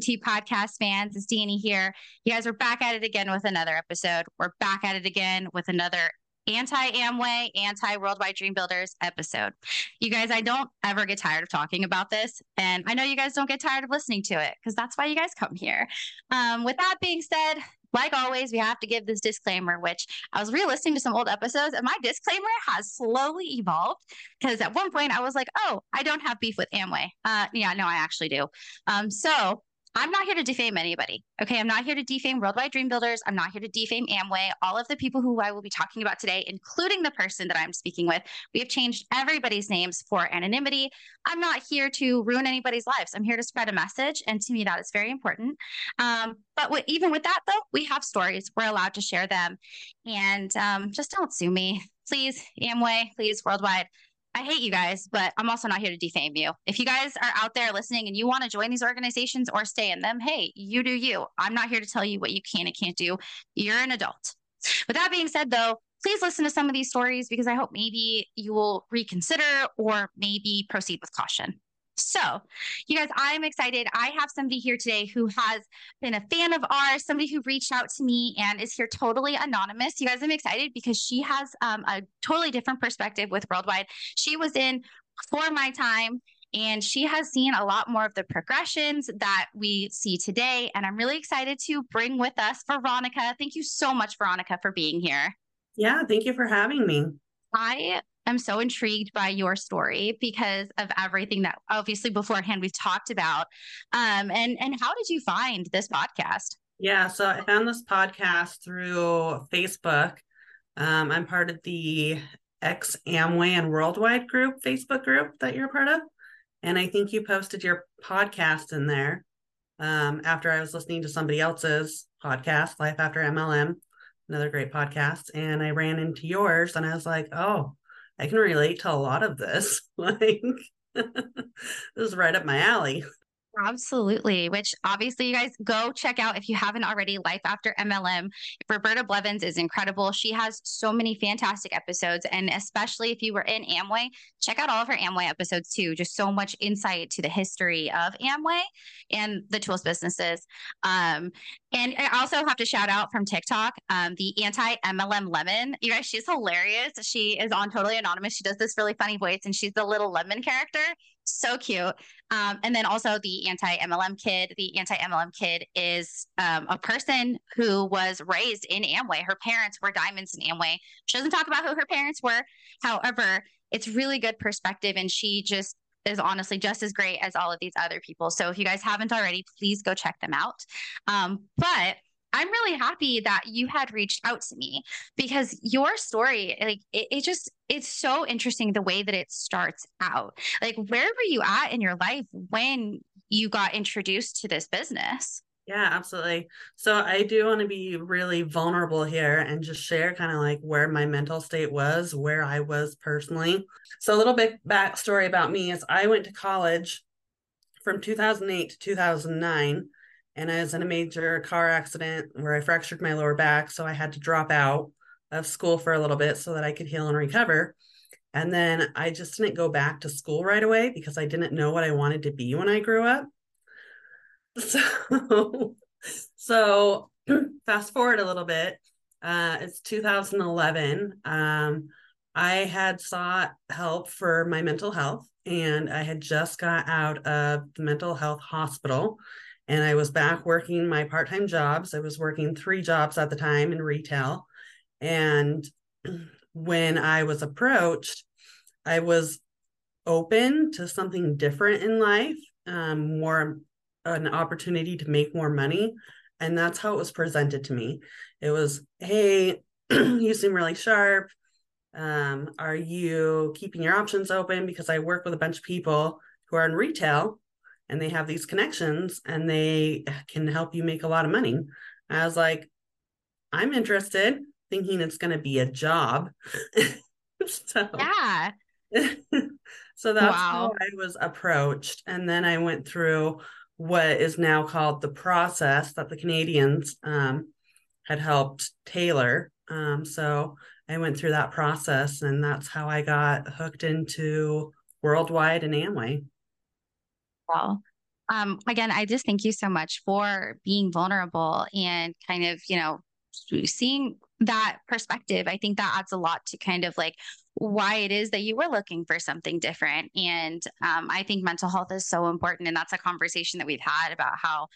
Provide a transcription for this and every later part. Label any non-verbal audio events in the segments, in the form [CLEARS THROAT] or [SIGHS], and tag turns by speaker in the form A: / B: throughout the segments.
A: and Tea podcast fans. It's Dani here. You guys are back at it again with another episode. We're back at it again with another anti Amway, anti Worldwide Dream Builders episode. You guys, I don't ever get tired of talking about this. And I know you guys don't get tired of listening to it because that's why you guys come here. Um, with that being said, like always, we have to give this disclaimer, which I was re listening to some old episodes, and my disclaimer has slowly evolved because at one point I was like, oh, I don't have beef with Amway. Uh, yeah, no, I actually do. Um, so I'm not here to defame anybody. Okay. I'm not here to defame Worldwide Dream Builders. I'm not here to defame Amway. All of the people who I will be talking about today, including the person that I'm speaking with, we have changed everybody's names for anonymity. I'm not here to ruin anybody's lives. I'm here to spread a message. And to me, that is very important. Um, but w- even with that, though, we have stories. We're allowed to share them. And um, just don't sue me. Please, Amway, please, Worldwide I hate you guys, but I'm also not here to defame you. If you guys are out there listening and you want to join these organizations or stay in them, hey, you do you. I'm not here to tell you what you can and can't do. You're an adult. With that being said, though, please listen to some of these stories because I hope maybe you will reconsider or maybe proceed with caution. So, you guys, I'm excited. I have somebody here today who has been a fan of ours, somebody who reached out to me and is here totally anonymous. You guys, I'm excited because she has um, a totally different perspective with Worldwide. She was in for my time and she has seen a lot more of the progressions that we see today. And I'm really excited to bring with us Veronica. Thank you so much, Veronica, for being here.
B: Yeah, thank you for having me.
A: I am so intrigued by your story because of everything that obviously beforehand we've talked about. Um, and and how did you find this podcast?
B: Yeah, so I found this podcast through Facebook. Um, I'm part of the X Amway and Worldwide group Facebook group that you're part of, and I think you posted your podcast in there. Um, after I was listening to somebody else's podcast, Life After MLM, another great podcast, and I ran into yours, and I was like, oh, I can relate to a lot of this. [LAUGHS] like [LAUGHS] this is right up my alley.
A: Absolutely. Which obviously you guys go check out if you haven't already. Life After MLM. Roberta Blevins is incredible. She has so many fantastic episodes. And especially if you were in Amway, check out all of her Amway episodes too. Just so much insight to the history of Amway and the tools businesses. Um, and I also have to shout out from TikTok, um, the anti MLM lemon. You guys, she's hilarious. She is on Totally Anonymous. She does this really funny voice and she's the little lemon character so cute. Um, and then also the anti MLM kid. The anti MLM kid is um, a person who was raised in Amway. Her parents were diamonds in Amway. She doesn't talk about who her parents were. However, it's really good perspective, and she just is honestly just as great as all of these other people. So if you guys haven't already, please go check them out. Um, but I'm really happy that you had reached out to me because your story, like it, it, just, it's so interesting the way that it starts out. Like, where were you at in your life when you got introduced to this business?
B: Yeah, absolutely. So I do want to be really vulnerable here and just share kind of like where my mental state was, where I was personally. So a little bit backstory about me is I went to college from 2008 to 2009 and I was in a major car accident where I fractured my lower back. So I had to drop out of school for a little bit so that I could heal and recover. And then I just didn't go back to school right away because I didn't know what I wanted to be when I grew up. So, [LAUGHS] so [CLEARS THROAT] fast forward a little bit. Uh, it's 2011. Um, I had sought help for my mental health, and I had just got out of the mental health hospital and I was back working my part time jobs. I was working three jobs at the time in retail. And when I was approached, I was open to something different in life, um, more an opportunity to make more money. And that's how it was presented to me. It was, hey, [CLEARS THROAT] you seem really sharp. Um, are you keeping your options open? Because I work with a bunch of people who are in retail and they have these connections and they can help you make a lot of money. I was like, I'm interested, thinking it's going to be a job. [LAUGHS]
A: so, yeah. [LAUGHS]
B: so that's wow. how I was approached. And then I went through what is now called the process that the Canadians um, had helped tailor. Um, so I went through that process, and that's how I got hooked into Worldwide and Amway
A: well. um, again, I just thank you so much for being vulnerable and kind of, you know, seeing that perspective. I think that adds a lot to kind of like why it is that you were looking for something different. And um, I think mental health is so important. And that's a conversation that we've had about how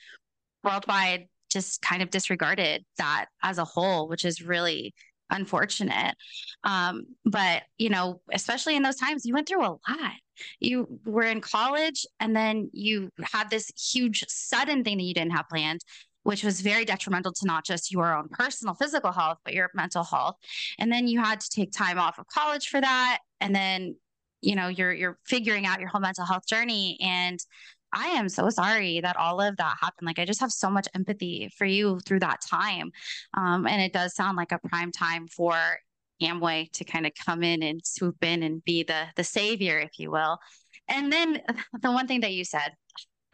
A: worldwide just kind of disregarded that as a whole, which is really unfortunate. Um, but, you know, especially in those times, you went through a lot. You were in college and then you had this huge sudden thing that you didn't have planned which was very detrimental to not just your own personal physical health, but your mental health. And then you had to take time off of college for that. And then, you know, you're you're figuring out your whole mental health journey. And I am so sorry that all of that happened. Like, I just have so much empathy for you through that time. Um, and it does sound like a prime time for Amway to kind of come in and swoop in and be the the savior, if you will. And then [LAUGHS] the one thing that you said,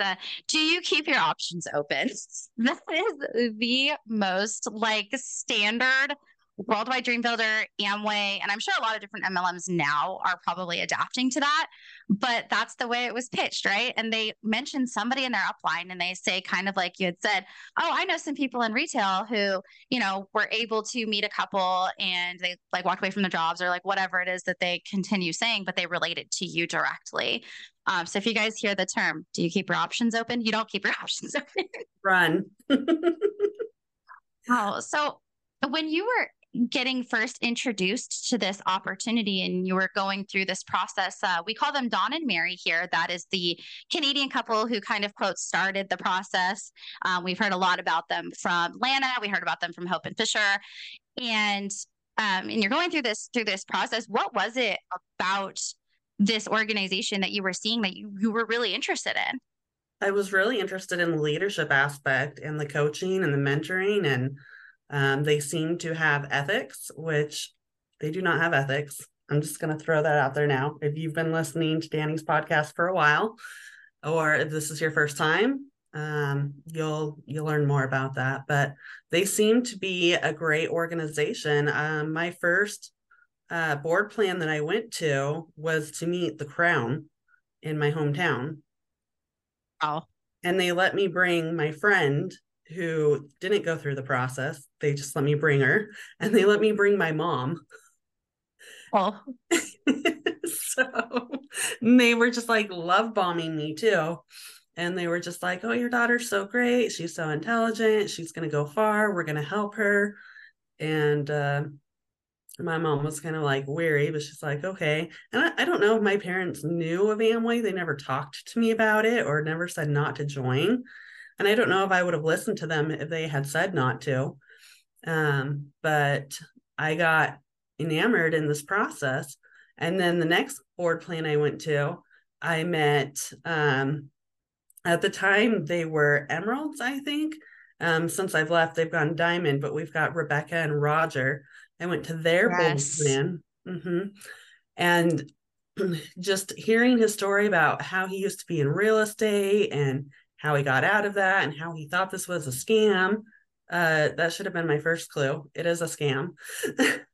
A: the do you keep your options open? [LAUGHS] That is the most like standard Worldwide Dream Builder, Amway, and I'm sure a lot of different MLMs now are probably adapting to that, but that's the way it was pitched, right? And they mentioned somebody in their upline and they say, kind of like you had said, Oh, I know some people in retail who, you know, were able to meet a couple and they like walked away from their jobs or like whatever it is that they continue saying, but they related to you directly. Um, so if you guys hear the term, do you keep your options open? You don't keep your [LAUGHS] options open.
B: Run. [LAUGHS]
A: oh, so when you were getting first introduced to this opportunity and you were going through this process uh, we call them don and mary here that is the canadian couple who kind of quote started the process um, we've heard a lot about them from lana we heard about them from hope and fisher and um, and you're going through this through this process what was it about this organization that you were seeing that you, you were really interested in
B: i was really interested in the leadership aspect and the coaching and the mentoring and um, they seem to have ethics, which they do not have ethics. I'm just going to throw that out there now. If you've been listening to Dani's podcast for a while, or if this is your first time, um, you'll you'll learn more about that. But they seem to be a great organization. Um, my first uh, board plan that I went to was to meet the Crown in my hometown.
A: Oh,
B: and they let me bring my friend who didn't go through the process. They just let me bring her and they let me bring my mom.
A: Oh. [LAUGHS]
B: so they were just like love bombing me too. And they were just like, oh, your daughter's so great. She's so intelligent. She's going to go far. We're going to help her. And uh, my mom was kind of like weary, but she's like, okay. And I, I don't know if my parents knew of Amway. They never talked to me about it or never said not to join. And I don't know if I would have listened to them if they had said not to. Um, but I got enamored in this process. And then the next board plan I went to, I met, um, at the time, they were emeralds, I think. Um, since I've left, they've gone diamond, but we've got Rebecca and Roger. I went to their yes. Mm-hmm. And [CLEARS THROAT] just hearing his story about how he used to be in real estate and how he got out of that and how he thought this was a scam. Uh, that should have been my first clue. It is a scam. [LAUGHS]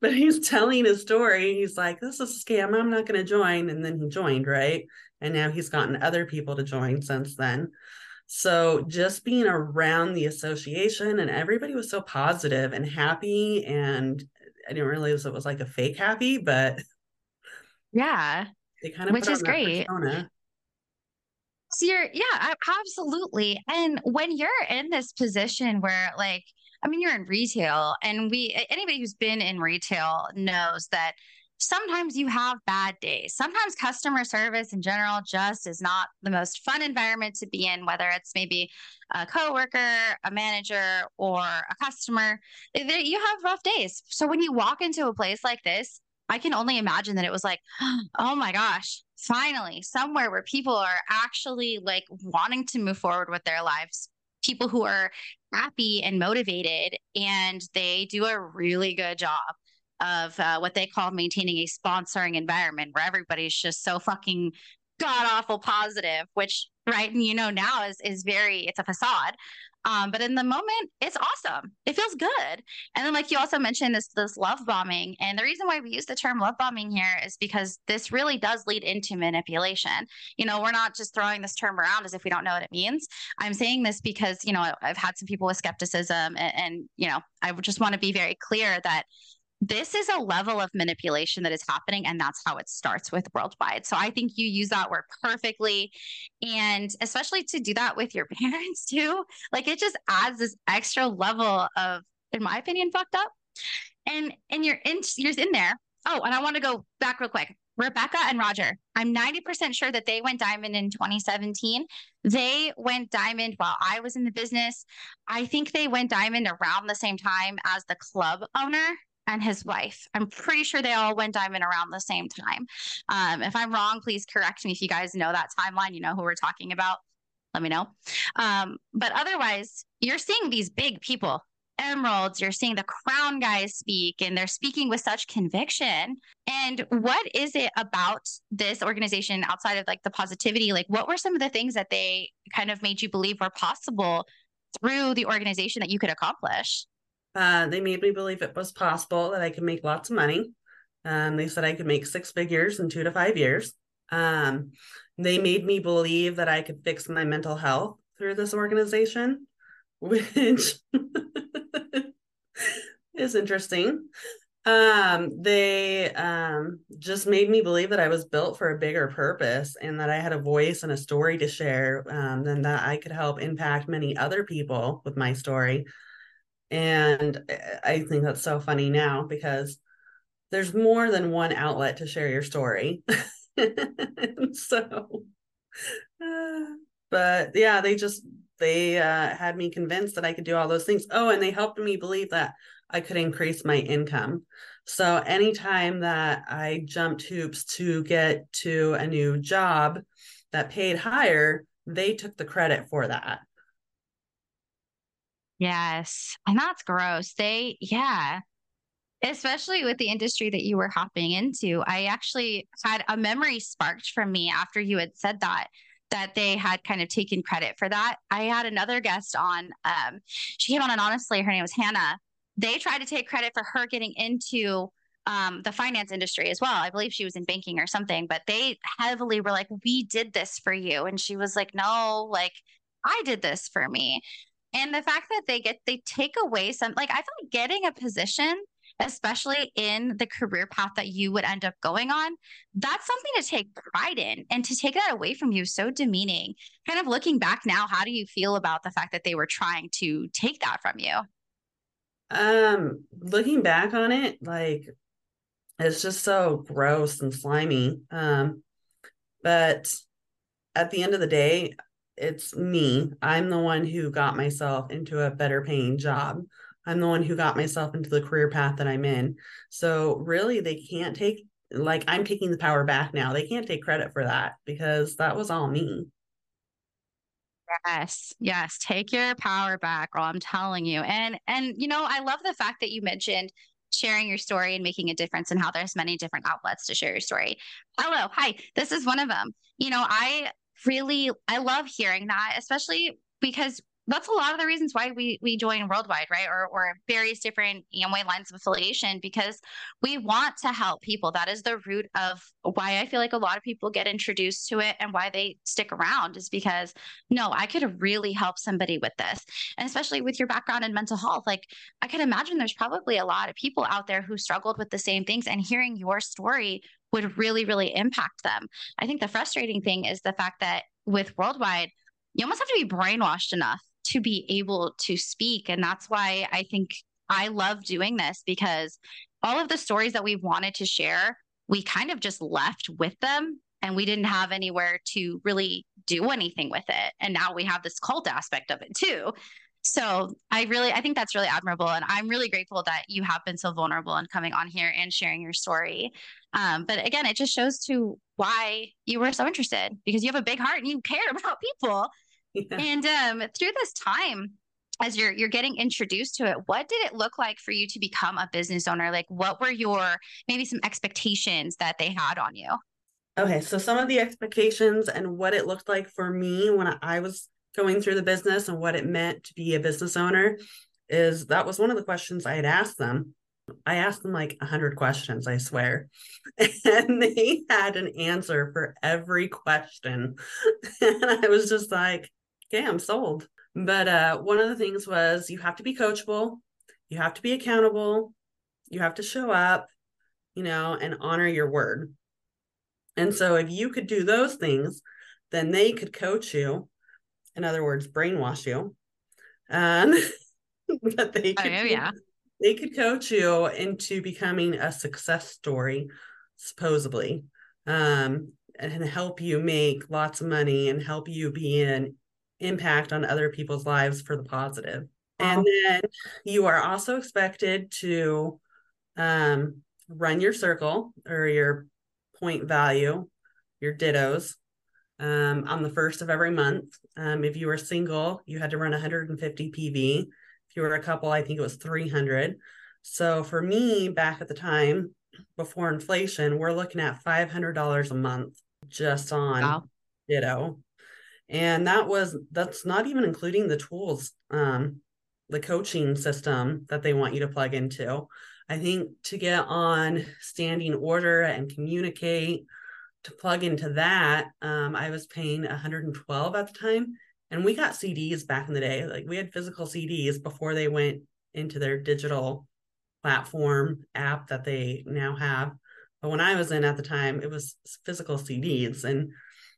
B: but he's telling his story. He's like, this is a scam. I'm not going to join. And then he joined, right? And now he's gotten other people to join since then. So just being around the association and everybody was so positive and happy. And I didn't realize it was like a fake happy, but
A: yeah, they kind of which is great. Persona. So you're, yeah, absolutely. And when you're in this position where, like, I mean, you're in retail, and we, anybody who's been in retail knows that sometimes you have bad days. Sometimes customer service in general just is not the most fun environment to be in, whether it's maybe a coworker, a manager, or a customer. You have rough days. So when you walk into a place like this, I can only imagine that it was like, [GASPS] oh my gosh, finally somewhere where people are actually like wanting to move forward with their lives people who are happy and motivated and they do a really good job of uh, what they call maintaining a sponsoring environment where everybody's just so fucking god awful positive, which right and you know now is is very it's a facade. Um, but in the moment, it's awesome. It feels good. And then, like you also mentioned, this this love bombing, and the reason why we use the term love bombing here is because this really does lead into manipulation. You know, we're not just throwing this term around as if we don't know what it means. I'm saying this because you know I've had some people with skepticism, and, and you know I just want to be very clear that this is a level of manipulation that is happening and that's how it starts with worldwide. So i think you use that word perfectly and especially to do that with your [LAUGHS] parents too. Like it just adds this extra level of in my opinion fucked up. And and you're in you're in there. Oh and i want to go back real quick. Rebecca and Roger, I'm 90% sure that they went diamond in 2017. They went diamond while I was in the business. I think they went diamond around the same time as the club owner and his wife. I'm pretty sure they all went diamond around the same time. Um, if I'm wrong, please correct me. If you guys know that timeline, you know who we're talking about. Let me know. Um, but otherwise, you're seeing these big people, emeralds. You're seeing the crown guys speak, and they're speaking with such conviction. And what is it about this organization outside of like the positivity? Like, what were some of the things that they kind of made you believe were possible through the organization that you could accomplish?
B: Uh, they made me believe it was possible that I could make lots of money. Um, they said I could make six figures in two to five years. Um, they made me believe that I could fix my mental health through this organization, [LAUGHS] which is interesting. Um, they um, just made me believe that I was built for a bigger purpose and that I had a voice and a story to share, um, and that I could help impact many other people with my story. And I think that's so funny now because there's more than one outlet to share your story. [LAUGHS] so, uh, [SIGHS] but yeah, they just, they uh, had me convinced that I could do all those things. Oh, and they helped me believe that I could increase my income. So anytime that I jumped hoops to get to a new job that paid higher, they took the credit for that.
A: Yes. And that's gross. They, yeah. Especially with the industry that you were hopping into. I actually had a memory sparked from me after you had said that, that they had kind of taken credit for that. I had another guest on. Um, she came on, and honestly, her name was Hannah. They tried to take credit for her getting into um, the finance industry as well. I believe she was in banking or something, but they heavily were like, We did this for you. And she was like, No, like, I did this for me and the fact that they get they take away some like i feel like getting a position especially in the career path that you would end up going on that's something to take pride in. And to take that away from you so demeaning. Kind of looking back now how do you feel about the fact that they were trying to take that from you?
B: Um looking back on it like it's just so gross and slimy. Um but at the end of the day it's me. I'm the one who got myself into a better paying job. I'm the one who got myself into the career path that I'm in. So really they can't take like I'm taking the power back now. They can't take credit for that because that was all me.
A: Yes, yes, take your power back, girl. I'm telling you. And and you know, I love the fact that you mentioned sharing your story and making a difference and how there's many different outlets to share your story. Hello, hi. This is one of them. You know, I really I love hearing that, especially because that's a lot of the reasons why we we join worldwide right? Or or various different amway lines of affiliation because we want to help people. That is the root of why i feel like a lot of people get introduced to it and why they stick around is because no i could really help somebody with this. And especially with your background in mental health like i can imagine there's probably a lot of people out there who struggled with the same things and hearing your story would really, really impact them. I think the frustrating thing is the fact that with worldwide, you almost have to be brainwashed enough to be able to speak. And that's why I think I love doing this because all of the stories that we wanted to share, we kind of just left with them and we didn't have anywhere to really do anything with it. And now we have this cult aspect of it too. So I really, I think that's really admirable. And I'm really grateful that you have been so vulnerable and coming on here and sharing your story. Um, but again, it just shows to why you were so interested because you have a big heart and you care [LAUGHS] about people. Yeah. And um, through this time, as you're you're getting introduced to it, what did it look like for you to become a business owner? Like, what were your maybe some expectations that they had on you?
B: Okay, so some of the expectations and what it looked like for me when I was going through the business and what it meant to be a business owner is that was one of the questions I had asked them. I asked them like a hundred questions, I swear. [LAUGHS] And they had an answer for every question. [LAUGHS] And I was just like, okay, I'm sold. But uh, one of the things was you have to be coachable, you have to be accountable, you have to show up, you know, and honor your word. And so if you could do those things, then they could coach you. In other words, brainwash you. And [LAUGHS] that they
A: could, oh, yeah.
B: they could coach you into becoming a success story, supposedly. Um, and help you make lots of money and help you be an impact on other people's lives for the positive. And then you are also expected to um, run your circle or your point value, your dittos, um, on the first of every month. Um, if you were single, you had to run 150 PV. If you were a couple, I think it was 300. So for me, back at the time before inflation, we're looking at $500 a month just on wow. ditto. And that was, that's not even including the tools, um, the coaching system that they want you to plug into. I think to get on standing order and communicate, to plug into that, um, I was paying 112 at the time. And we got CDs back in the day. Like we had physical CDs before they went into their digital platform app that they now have. But when I was in at the time, it was physical CDs and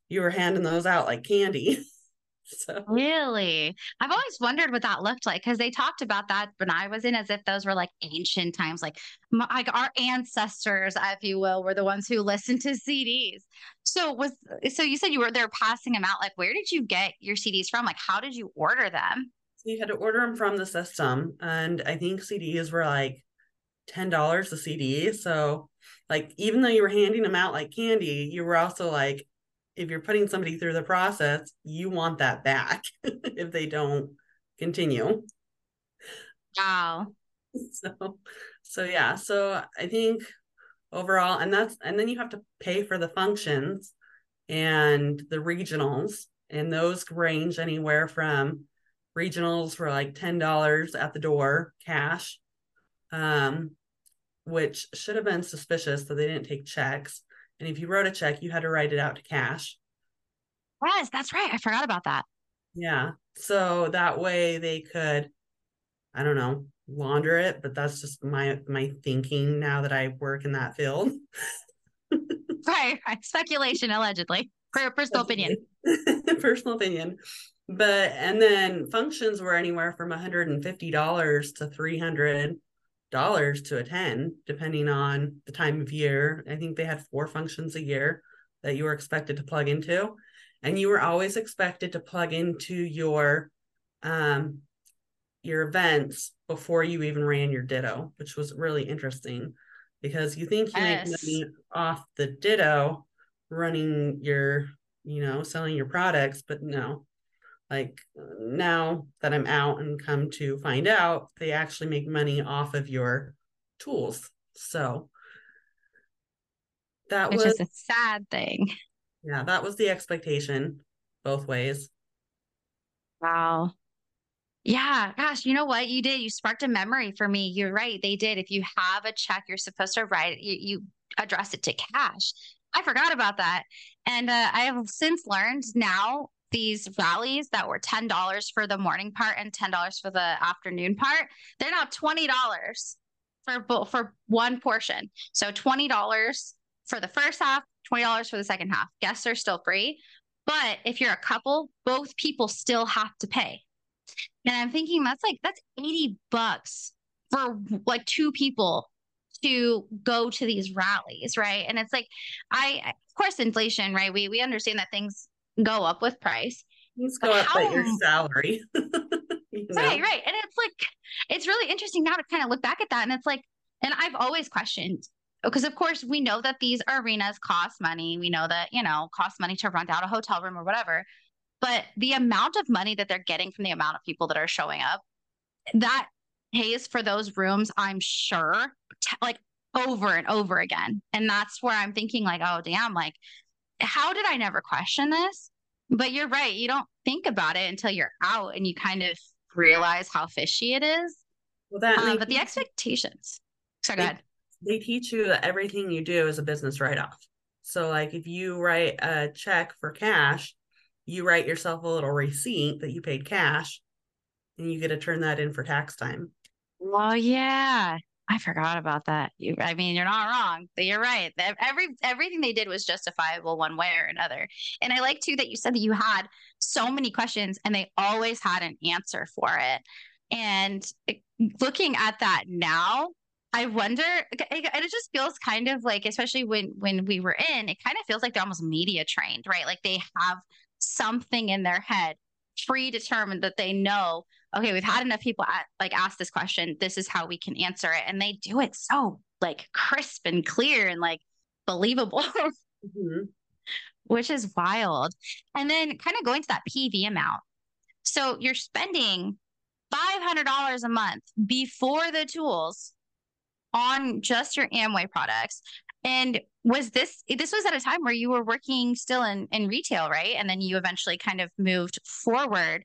B: you were handing those out like candy. [LAUGHS] [LAUGHS]
A: So really, I've always wondered what that looked like because they talked about that when I was in, as if those were like ancient times, like like our ancestors, if you will, were the ones who listened to CDs. So was so you said you were there passing them out. Like, where did you get your CDs from? Like, how did you order them?
B: So you had to order them from the system, and I think CDs were like ten dollars a CD. So like even though you were handing them out like candy, you were also like if you're putting somebody through the process, you want that back [LAUGHS] if they don't continue.
A: Wow. [LAUGHS]
B: So so yeah, so I think overall and that's and then you have to pay for the functions and the regionals and those range anywhere from regionals for like $10 at the door cash um which should have been suspicious that they didn't take checks and if you wrote a check, you had to write it out to cash.
A: Yes, that's right. I forgot about that.
B: Yeah. So that way they could, I don't know, launder it, but that's just my my thinking now that I work in that field. [LAUGHS]
A: right, right. [LAUGHS] Speculation allegedly. Personal opinion. [LAUGHS]
B: Personal opinion. But and then functions were anywhere from $150 to 300 dollars to attend, depending on the time of year. I think they had four functions a year that you were expected to plug into, and you were always expected to plug into your um, your events before you even ran your ditto, which was really interesting because you think you yes. make money off the ditto running your, you know, selling your products, but no, like now that I'm out and come to find out, they actually make money off of your tools. So that
A: Which
B: was
A: a sad thing.
B: Yeah, that was the expectation both ways.
A: Wow. Yeah, gosh, you know what you did? You sparked a memory for me. You're right. They did. If you have a check, you're supposed to write you, you address it to cash. I forgot about that. And uh, I have since learned now these rallies that were $10 for the morning part and $10 for the afternoon part, they're now $20 for for one portion. So $20 for the first half, $20 for the second half. Guests are still free. But if you're a couple, both people still have to pay. And I'm thinking that's like that's 80 bucks for like two people to go to these rallies, right? And it's like I of course inflation, right? We we understand that things go up with price.
B: Things go up how, your salary. [LAUGHS] you
A: know? Right, right. And it's like, it's really interesting now to kind of look back at that. And it's like, and I've always questioned because of course we know that these arenas cost money. We know that, you know, cost money to rent out a hotel room or whatever. But the amount of money that they're getting from the amount of people that are showing up, that pays for those rooms, I'm sure, t- like over and over again. And that's where I'm thinking, like, oh, damn, like how did I never question this? But you're right. You don't think about it until you're out and you kind of realize how fishy it is. Well, that um, but the expectations. So go
B: they,
A: ahead.
B: They teach you that everything you do is a business write off. So, like if you write a check for cash, you write yourself a little receipt that you paid cash and you get to turn that in for tax time.
A: Well, yeah. I forgot about that. You, I mean, you're not wrong, you're right. Every everything they did was justifiable one way or another. And I like too that you said that you had so many questions and they always had an answer for it. And eh, looking at that now, I wonder. It just feels kind of like, especially when when we were in, it kind of feels like they're almost media trained, right? Like they have something in their head predetermined that they know okay we've had enough people at, like ask this question this is how we can answer it and they do it so like crisp and clear and like believable [LAUGHS] mm-hmm. which is wild and then kind of going to that pv amount so you're spending $500 a month before the tools on just your amway products and was this this was at a time where you were working still in in retail, right? And then you eventually kind of moved forward.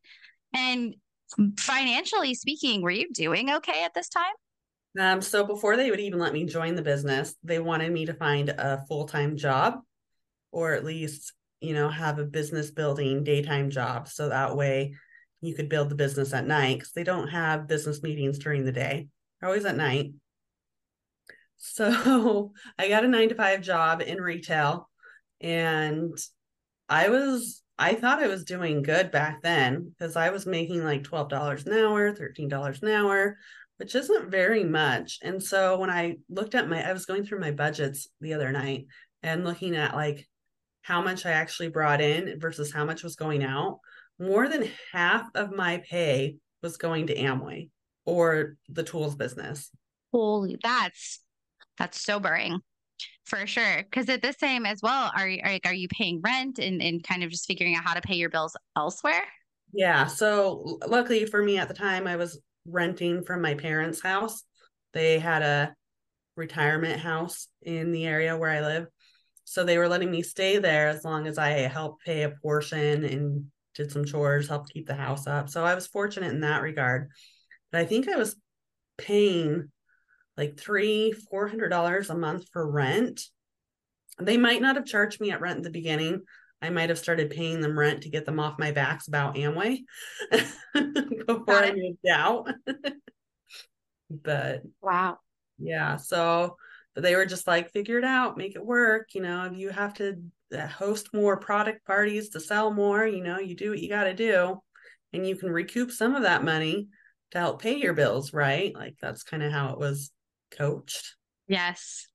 A: And financially speaking, were you doing okay at this time?
B: Um, so before they would even let me join the business, they wanted me to find a full-time job or at least, you know, have a business building daytime job. So that way you could build the business at night because they don't have business meetings during the day. They're always at night. So [LAUGHS] I got a nine to five job in retail and I was I thought I was doing good back then because I was making like $12 an hour, $13 an hour, which isn't very much. And so when I looked at my I was going through my budgets the other night and looking at like how much I actually brought in versus how much was going out, more than half of my pay was going to Amway or the tools business.
A: Holy, that's that's sobering for sure. Because at the same as well, are you are, are you paying rent and, and kind of just figuring out how to pay your bills elsewhere?
B: Yeah. So luckily for me at the time, I was renting from my parents' house. They had a retirement house in the area where I live. So they were letting me stay there as long as I helped pay a portion and did some chores, helped keep the house up. So I was fortunate in that regard. But I think I was paying like three, four hundred dollars a month for rent. They might not have charged me at rent in the beginning. I might have started paying them rent to get them off my backs about Amway [LAUGHS] before I moved out. [LAUGHS] but
A: wow.
B: Yeah. So but they were just like, figure it out, make it work. You know, if you have to uh, host more product parties to sell more, you know, you do what you got to do. And you can recoup some of that money to help pay your bills, right? Like that's kind of how it was coached.
A: Yes.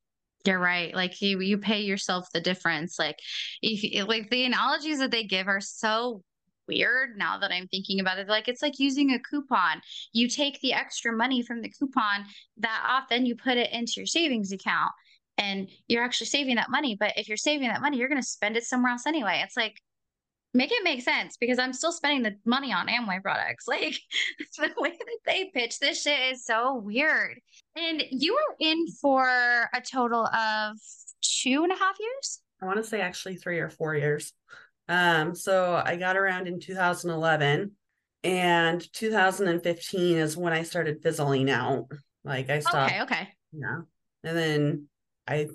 A: You're right. Like you you pay yourself the difference. Like if like the analogies that they give are so weird now that I'm thinking about it. Like it's like using a coupon. You take the extra money from the coupon that off, then you put it into your savings account and you're actually saving that money. But if you're saving that money, you're gonna spend it somewhere else anyway. It's like make it make sense because I'm still spending the money on Amway products. [LAUGHS] Like the way that they pitch this shit is so weird. And you were in for a total of two and a half years?
B: I want to say actually three or four years. Um, so I got around in 2011 and 2015 is when I started fizzling out. Like I stopped.
A: Okay, okay.
B: Yeah. And then I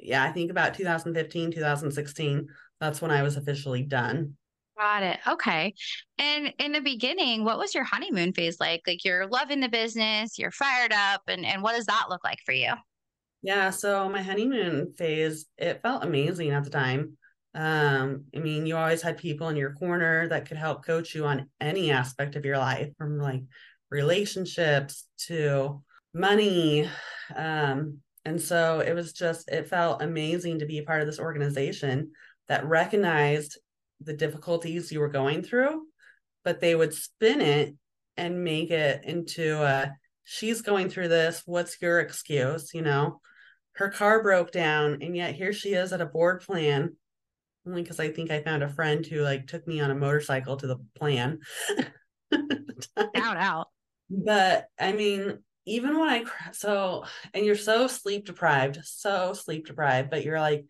B: yeah, I think about 2015, 2016, that's when I was officially done.
A: Got it. Okay. And in the beginning, what was your honeymoon phase like? Like you're loving the business, you're fired up, and and what does that look like for you?
B: Yeah, so my honeymoon phase, it felt amazing at the time. Um, I mean, you always had people in your corner that could help coach you on any aspect of your life, from like relationships to money. Um, and so it was just, it felt amazing to be a part of this organization that recognized the difficulties you were going through, but they would spin it and make it into a she's going through this. What's your excuse? You know, her car broke down, and yet here she is at a board plan. Only because I think I found a friend who like took me on a motorcycle to the plan. [LAUGHS]
A: out, out.
B: But I mean, even when I so and you're so sleep deprived, so sleep deprived, but you're like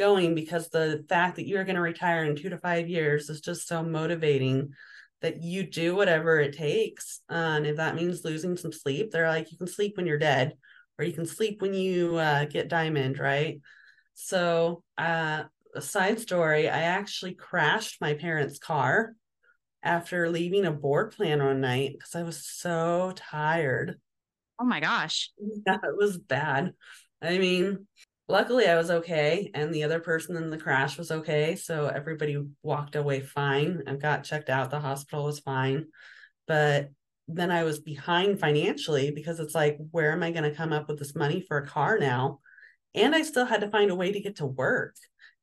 B: going because the fact that you're going to retire in two to five years is just so motivating that you do whatever it takes. Uh, and if that means losing some sleep, they're like, you can sleep when you're dead, or you can sleep when you uh, get diamond, right? So, uh, a side story I actually crashed my parents' car after leaving a board plan one night because I was so tired.
A: Oh my gosh. [LAUGHS]
B: Yeah, it was bad. I mean, luckily I was okay and the other person in the crash was okay. So everybody walked away fine and got checked out. The hospital was fine. But then I was behind financially because it's like, where am I going to come up with this money for a car now? And I still had to find a way to get to work.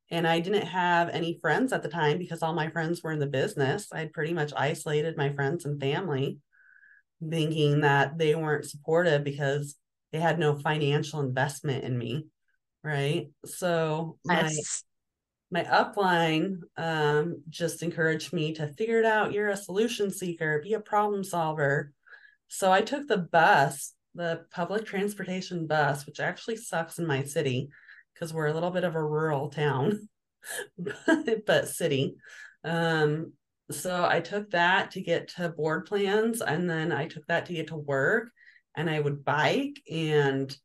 B: And I didn't have any friends at the time because all my friends were in the business. I'd pretty much isolated my friends and family, thinking that they weren't supportive because they had no financial investment in me. Right. So yes. my my upline um, just encouraged me to figure it out. You're a solution seeker, be a problem solver. So I took the bus, the public transportation bus, which actually sucks in my city because we're a little bit of a rural town, [LAUGHS] but city. Um, so I took that to get to board plans, and then I took that to get to work, and I would bike and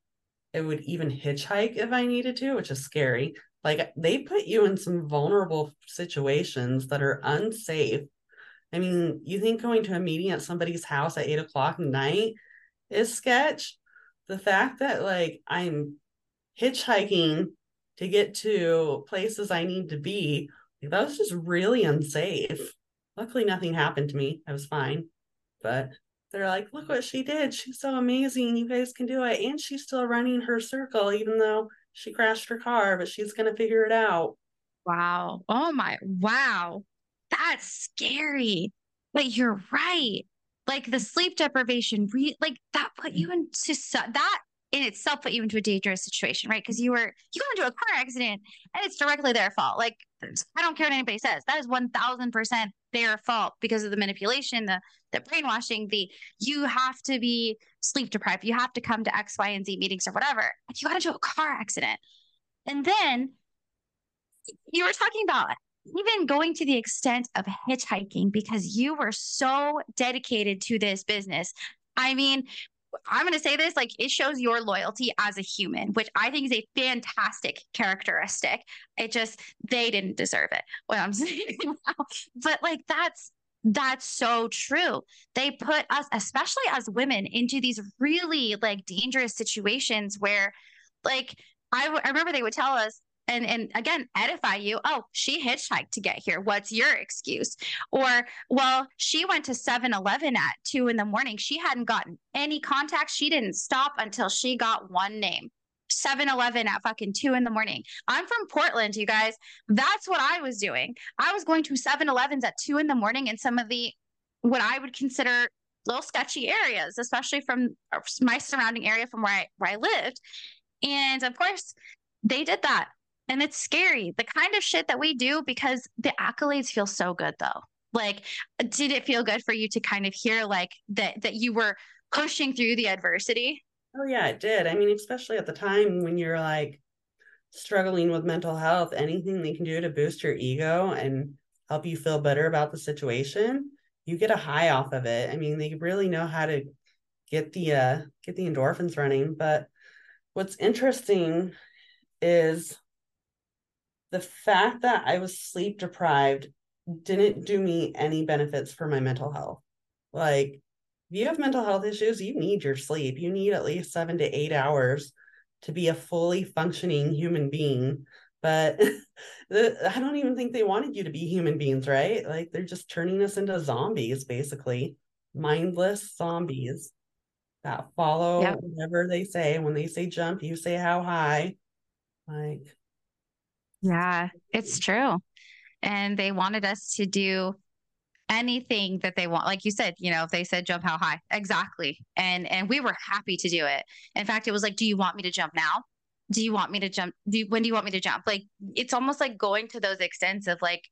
B: it would even hitchhike if I needed to, which is scary. Like they put you in some vulnerable situations that are unsafe. I mean, you think going to a meeting at somebody's house at eight o'clock at night is sketch? The fact that like I'm hitchhiking to get to places I need to be, that was just really unsafe. Luckily, nothing happened to me. I was fine. But they're like, look what she did. She's so amazing. You guys can do it. And she's still running her circle, even though she crashed her car, but she's going to figure it out.
A: Wow. Oh my, wow. That's scary. But you're right. Like the sleep deprivation, re- like that put you into su- that in itself put you into a dangerous situation, right? Because you were you got into a car accident and it's directly their fault. Like I don't care what anybody says. That is one thousand percent their fault because of the manipulation, the the brainwashing, the you have to be sleep deprived, you have to come to X, Y, and Z meetings or whatever. And you got into a car accident. And then you were talking about even going to the extent of hitchhiking because you were so dedicated to this business. I mean, I'm going to say this like it shows your loyalty as a human, which I think is a fantastic characteristic. It just, they didn't deserve it. What I'm [LAUGHS] saying. but like that's, that's so true. They put us, especially as women, into these really like dangerous situations where, like, I, w- I remember they would tell us, and and again edify you. Oh she hitchhiked to get here. What's your excuse? Or well she went to 7-eleven at 2 in the morning. She hadn't gotten any contact she didn't stop until she got one name. 7-eleven at fucking 2 in the morning. I'm from portland you guys. That's what i was doing. I was going to 7-elevens at 2 in the morning in some of the what i would consider little sketchy areas especially from uh, my surrounding area from where i where i lived. And of course they did that and it's scary, the kind of shit that we do because the accolades feel so good though. Like, did it feel good for you to kind of hear like that that you were pushing through the adversity?
B: Oh yeah, it did. I mean, especially at the time when you're like struggling with mental health, anything they can do to boost your ego and help you feel better about the situation, you get a high off of it. I mean, they really know how to get the uh get the endorphins running. But what's interesting is the fact that I was sleep deprived didn't do me any benefits for my mental health. Like, if you have mental health issues, you need your sleep. You need at least seven to eight hours to be a fully functioning human being. But [LAUGHS] the, I don't even think they wanted you to be human beings, right? Like, they're just turning us into zombies, basically, mindless zombies that follow yep. whatever they say. When they say jump, you say how high. Like,
A: yeah, it's true. And they wanted us to do anything that they want. Like you said you know if they said jump how high? Exactly. And and we were happy to do it. In fact it was like do you want me to jump now? Do you want me to jump? Do you, when do you want me to jump? Like it's almost like going to those extents of like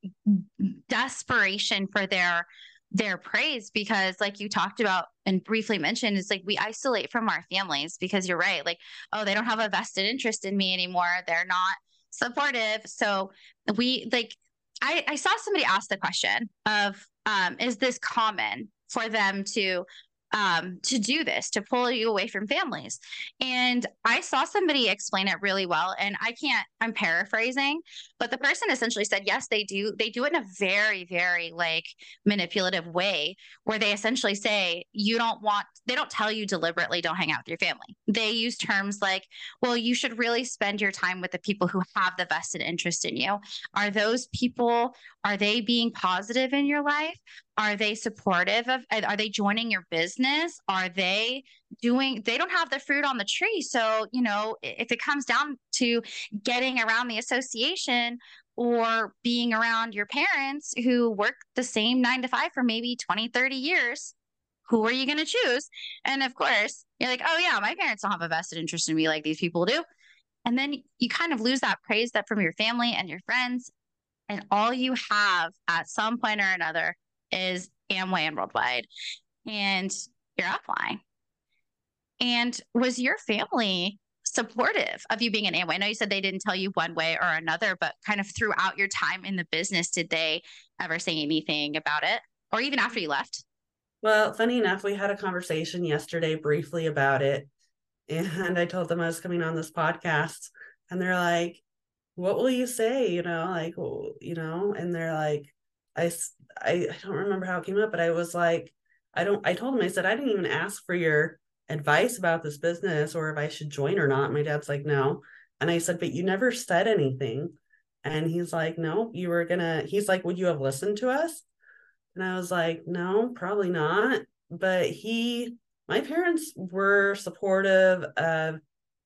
A: desperation for their their praise because like you talked about and briefly mentioned it's like we isolate from our families because you're right. Like oh they don't have a vested interest in me anymore. They're not supportive. So we like I, I saw somebody ask the question of um, is this common for them to um, to do this, to pull you away from families. And I saw somebody explain it really well. And I can't, I'm paraphrasing, but the person essentially said, yes, they do. They do it in a very, very like manipulative way where they essentially say, you don't want, they don't tell you deliberately, don't hang out with your family. They use terms like, well, you should really spend your time with the people who have the vested interest in you. Are those people, are they being positive in your life? Are they supportive of, are they joining your business? Are they doing, they don't have the fruit on the tree. So, you know, if it comes down to getting around the association, or being around your parents who work the same nine to five for maybe 20, 30 years, who are you going to choose? And of course, you're like, oh, yeah, my parents don't have a vested interest in me like these people do. And then you kind of lose that praise that from your family and your friends. And all you have at some point or another is Amway and Worldwide, and you're offline. And was your family supportive of you being an Amway? I know you said they didn't tell you one way or another, but kind of throughout your time in the business, did they ever say anything about it or even after you left?
B: Well, funny enough, we had a conversation yesterday briefly about it. And I told them I was coming on this podcast, and they're like, What will you say? You know, like, you know, and they're like, I, I, I don't remember how it came up, but I was like, I don't, I told him, I said, I didn't even ask for your advice about this business or if I should join or not. My dad's like, no. And I said, but you never said anything. And he's like, no, you were gonna, he's like, would you have listened to us? And I was like, no, probably not. But he, my parents were supportive of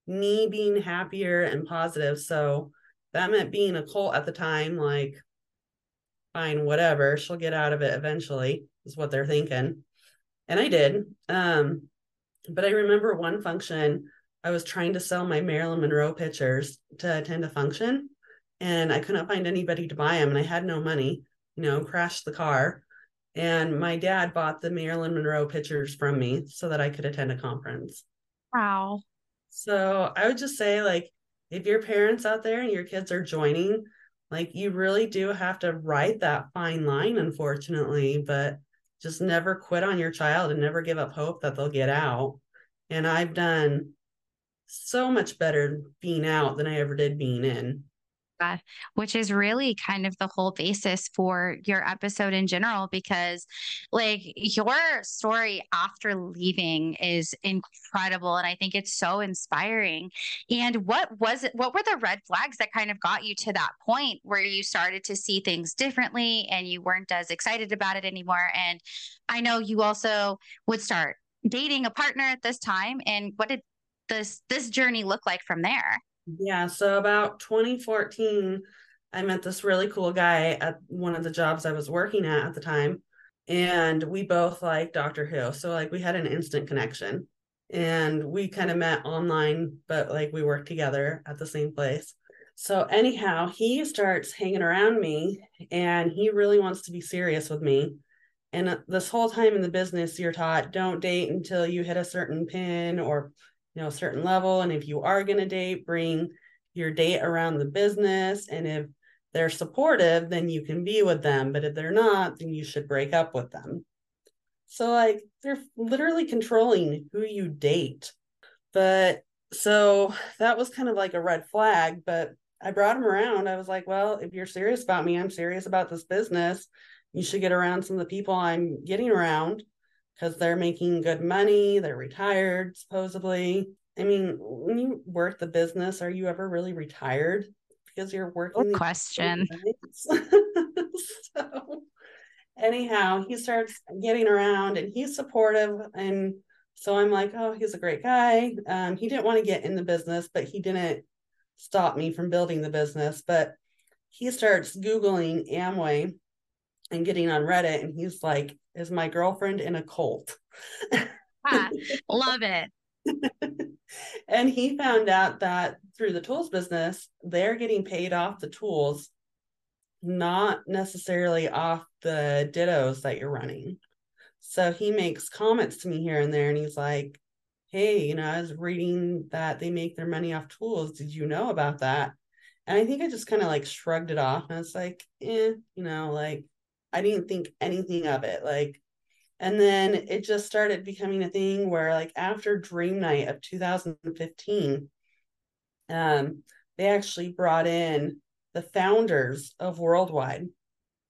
B: me being happier and positive. So that meant being a cult at the time, like fine, whatever, she'll get out of it eventually, is what they're thinking. And I did. Um, but I remember one function, I was trying to sell my Marilyn Monroe pictures to attend a function, and I couldn't find anybody to buy them, and I had no money, you know, crashed the car. And my dad bought the Marilyn Monroe pictures from me so that I could attend a conference.
A: Wow.
B: So I would just say, like, if your parents out there and your kids are joining, like you really do have to write that fine line, unfortunately, but just never quit on your child and never give up hope that they'll get out. And I've done so much better being out than I ever did being in Uh,
A: which is really kind of the whole basis for your episode in general, because like your story after leaving is incredible. And I think it's so inspiring. And what was it? What were the red flags that kind of got you to that point where you started to see things differently and you weren't as excited about it anymore? And I know you also would start dating a partner at this time. And what did this this journey look like from there?
B: Yeah, so about 2014, I met this really cool guy at one of the jobs I was working at at the time. And we both like Doctor Who. So, like, we had an instant connection. And we kind of met online, but like we worked together at the same place. So, anyhow, he starts hanging around me and he really wants to be serious with me. And uh, this whole time in the business, you're taught don't date until you hit a certain pin or you know, a certain level. And if you are going to date, bring your date around the business. And if they're supportive, then you can be with them. But if they're not, then you should break up with them. So, like, they're literally controlling who you date. But so that was kind of like a red flag. But I brought him around. I was like, well, if you're serious about me, I'm serious about this business. You should get around some of the people I'm getting around because they're making good money, they're retired, supposedly. I mean, when you work the business, are you ever really retired? Because you're working.
A: Good question. [LAUGHS]
B: so, anyhow, he starts getting around and he's supportive. And so I'm like, oh, he's a great guy. Um, he didn't want to get in the business, but he didn't stop me from building the business. But he starts Googling Amway and getting on Reddit, and he's like, "Is my girlfriend in a cult?" [LAUGHS]
A: ah, love it. [LAUGHS]
B: and he found out that through the tools business, they're getting paid off the tools, not necessarily off the dittos that you're running. So he makes comments to me here and there, and he's like, Hey, you know, I was reading that they make their money off tools. Did you know about that? And I think I just kind of like shrugged it off. And it's like, eh, you know, like I didn't think anything of it. Like, and then it just started becoming a thing where, like, after Dream Night of 2015, um, they actually brought in the founders of Worldwide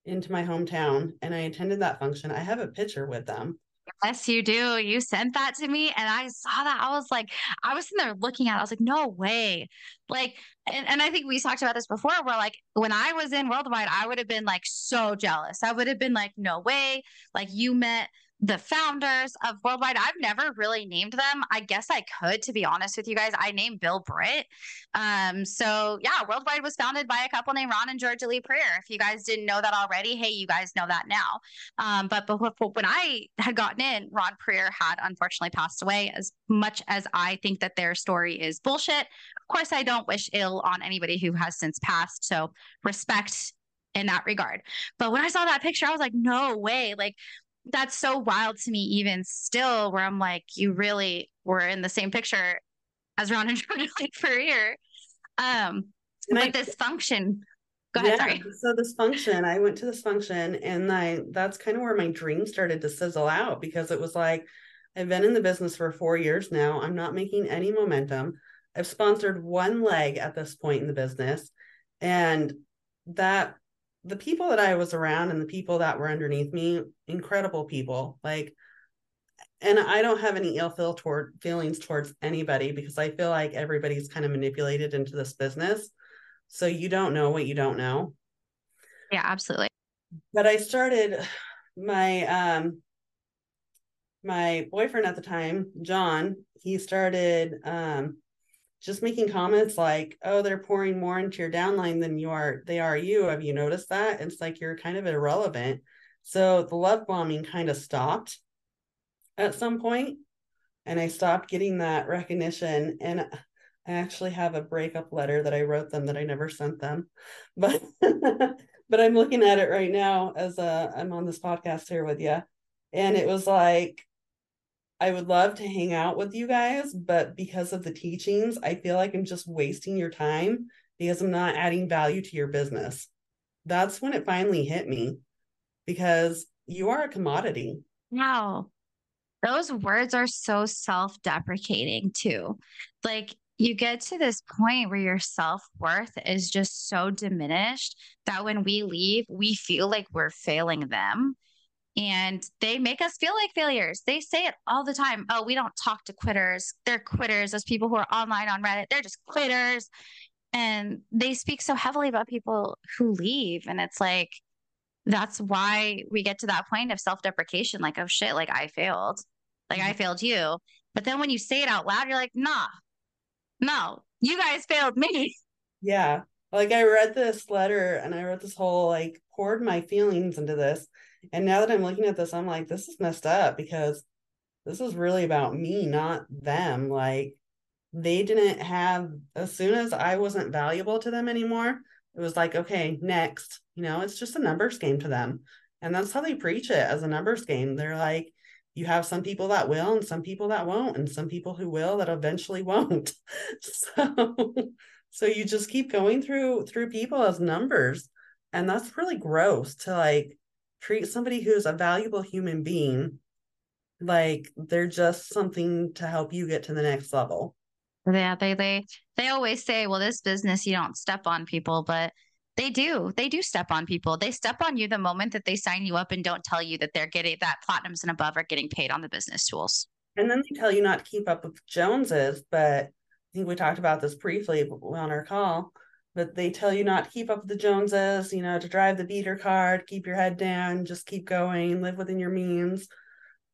B: into my hometown and I attended that function. I have a picture with them.
A: Yes, you do. You sent that to me and I saw that. I was like, I was sitting there looking at it. I was like, no way. Like, and, and I think we talked about this before where like when I was in Worldwide, I would have been like so jealous. I would have been like, no way. Like you met the founders of Worldwide. I've never really named them. I guess I could, to be honest with you guys. I named Bill Britt. Um, so yeah, Worldwide was founded by a couple named Ron and Georgia Lee Puryear. If you guys didn't know that already, hey, you guys know that now. Um, but before, when I had gotten in, Ron Puryear had unfortunately passed away. As much as I think that their story is bullshit, of course, I don't wish ill on anybody who has since passed. So respect in that regard. But when I saw that picture, I was like, no way. Like that's so wild to me even still where i'm like you really were in the same picture as ron and [LAUGHS] Georgia Lee Puryear um and but I, this function go ahead yeah, sorry.
B: so this function i went to this function and i that's kind of where my dream started to sizzle out because it was like i've been in the business for four years now. I'm not making any momentum. I've sponsored one leg at this point in the business and that the people that I was around and the people that were underneath me, incredible people. Like, and I don't have any ill feel toward feelings towards anybody because I feel like everybody's kind of manipulated into this business. So you don't know what you don't know.
A: Yeah, absolutely.
B: But I started my um my boyfriend at the time, John, he started um just making comments like, oh, they're pouring more into your downline than you are they are you. Have you noticed that? It's like you're kind of irrelevant. So the love bombing kind of stopped at some point, and I stopped getting that recognition. And I actually have a breakup letter that I wrote them that I never sent them, [LAUGHS] but but I'm looking at it right now as uh, I'm on this podcast here with you, and it was like I would love to hang out with you guys, but because of the teachings, I feel like I'm just wasting your time because I'm not adding value to your business. That's when it finally hit me because you are a commodity.
A: Wow. Those words are so self deprecating, too. Like, you get to this point where your self worth is just so diminished that when we leave, we feel like we're failing them and they make us feel like failures. They say it all the time. Oh, we don't talk to quitters. They're quitters. Those people who are online on Reddit, they're just quitters. And they speak so heavily about people who leave. And it's like, that's why we get to that point of self deprecation like, oh shit, like I failed. Like I mm-hmm. failed you. But then when you say it out loud, you're like, nah, no, you guys failed me.
B: Yeah. Like I read this letter and I wrote this whole like poured my feelings into this and now that I'm looking at this, I'm like, this is messed up because this is really about me, not them. Like, they didn't have, as soon as I wasn't valuable to them anymore, it was like, okay, next. You know, it's just a numbers game to them. And that's how they preach it as a numbers game. They're like, you have some people that will and some people that won't, and some people who will that eventually [LAUGHS] won't. so, so you just keep going through through people as numbers. And that's really gross to like treat somebody who's a valuable human being like they're just something to help you get to the next level.
A: Yeah, they they they always say, well, this business you don't step on people, but they do. They do step on people. They step on you the moment that they sign you up and don't tell you that they're getting that platinums and above are getting paid on the business tools.
B: And then they tell you not to keep up with Joneses, but I think we talked about this briefly on our call but they tell you not to keep up with the Joneses, you know, to drive the beater card, keep your head down, just keep going, live within your means.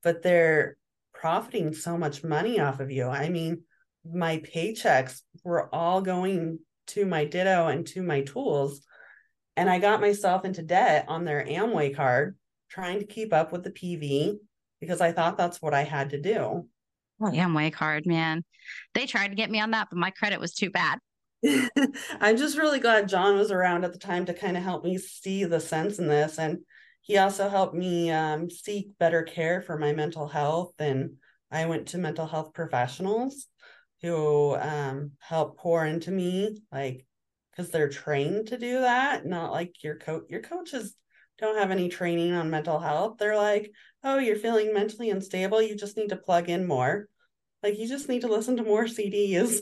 B: But they're profiting so much money off of you. I mean, my paychecks were all going to my ditto and to my tools. And I got myself into debt on their Amway card, trying to keep up with the PV because I thought that's what I had to do.
A: Oh, Amway card, man. They tried to get me on that, but my credit was too bad. [LAUGHS]
B: I'm just really glad John was around at the time to kind of help me see the sense in this. And he also helped me um, seek better care for my mental health. And I went to mental health professionals who um, helped pour into me, like because they're trained to do that, not like your coach. Your coaches don't have any training on mental health. They're like, oh, you're feeling mentally unstable. You just need to plug in more. Like you just need to listen to more [LAUGHS] CDs.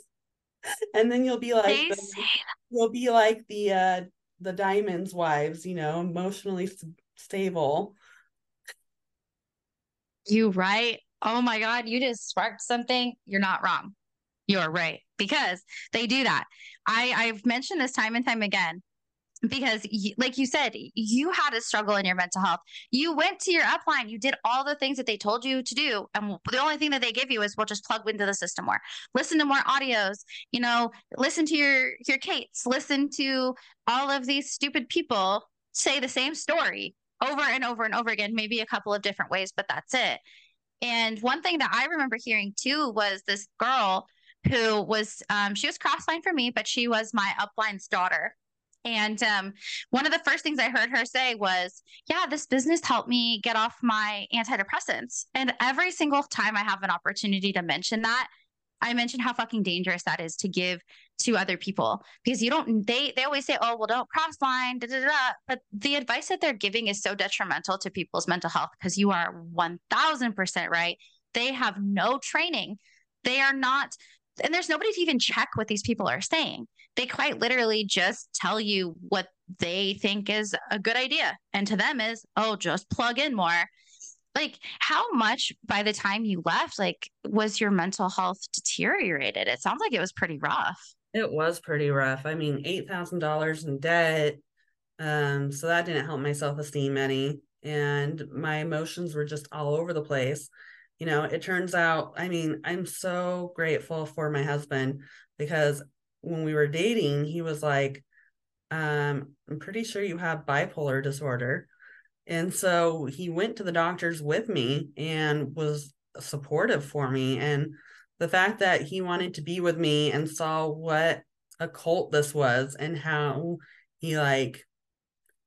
B: [LAUGHS] and then you'll be like the, you'll be like the uh the diamonds wives, you know, emotionally stable.
A: You right? Oh my god, you just sparked something. You're not wrong. You're right because they do that. I I've mentioned this time and time again because like you said you had a struggle in your mental health. You went to your upline you did all the things that they told you to do and the only thing that they give you is we'll just plug into the system more. Listen to more audios you know listen to your your kates listen to all of these stupid people say the same story over and over and over again maybe a couple of different ways but that's it. And one thing that i remember hearing too was this girl who was um, she was crossline for me but she was my upline's daughter and um, one of the first things I heard her say was, Yeah, this business helped me get off my antidepressants. And every single time I have an opportunity to mention that, I mention how fucking dangerous that is to give to other people because you don't they they always say, Oh, well, don't cross line, da, da, da. but the advice that they're giving is so detrimental to people's mental health because you are one thousand percent right. They have no training. They are not and there's nobody to even check what these people are saying. They quite literally just tell you what they think is a good idea. And to them is, oh, just plug in more. Like, how much by the time you left, like, was your mental health deteriorated? It sounds like it was pretty rough.
B: It was pretty rough. I mean, $8,000 in debt. Um, so that didn't help my self esteem any. And my emotions were just all over the place you know, it turns out, I mean, I'm so grateful for my husband because when we were dating, he was like, um, I'm pretty sure you have bipolar disorder. And so he went to the doctors with me and was supportive for me. And the fact that he wanted to be with me and saw what a cult this was and how he like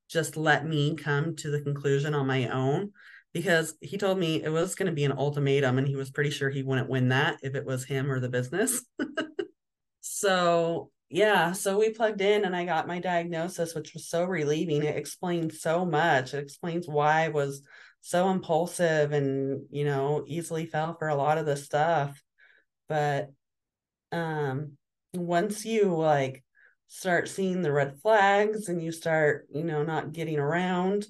B: just let me come to the conclusion on my own because he told me it was going to be an ultimatum and he was pretty sure he wouldn't win that if it was him or the business. [LAUGHS] so, yeah, so we plugged in and I got my diagnosis, which was so relieving. It explained so much. It explains why I was so impulsive and, you know, easily fell for a lot of the stuff. But um once you like start seeing the red flags and you start, you know, not getting around,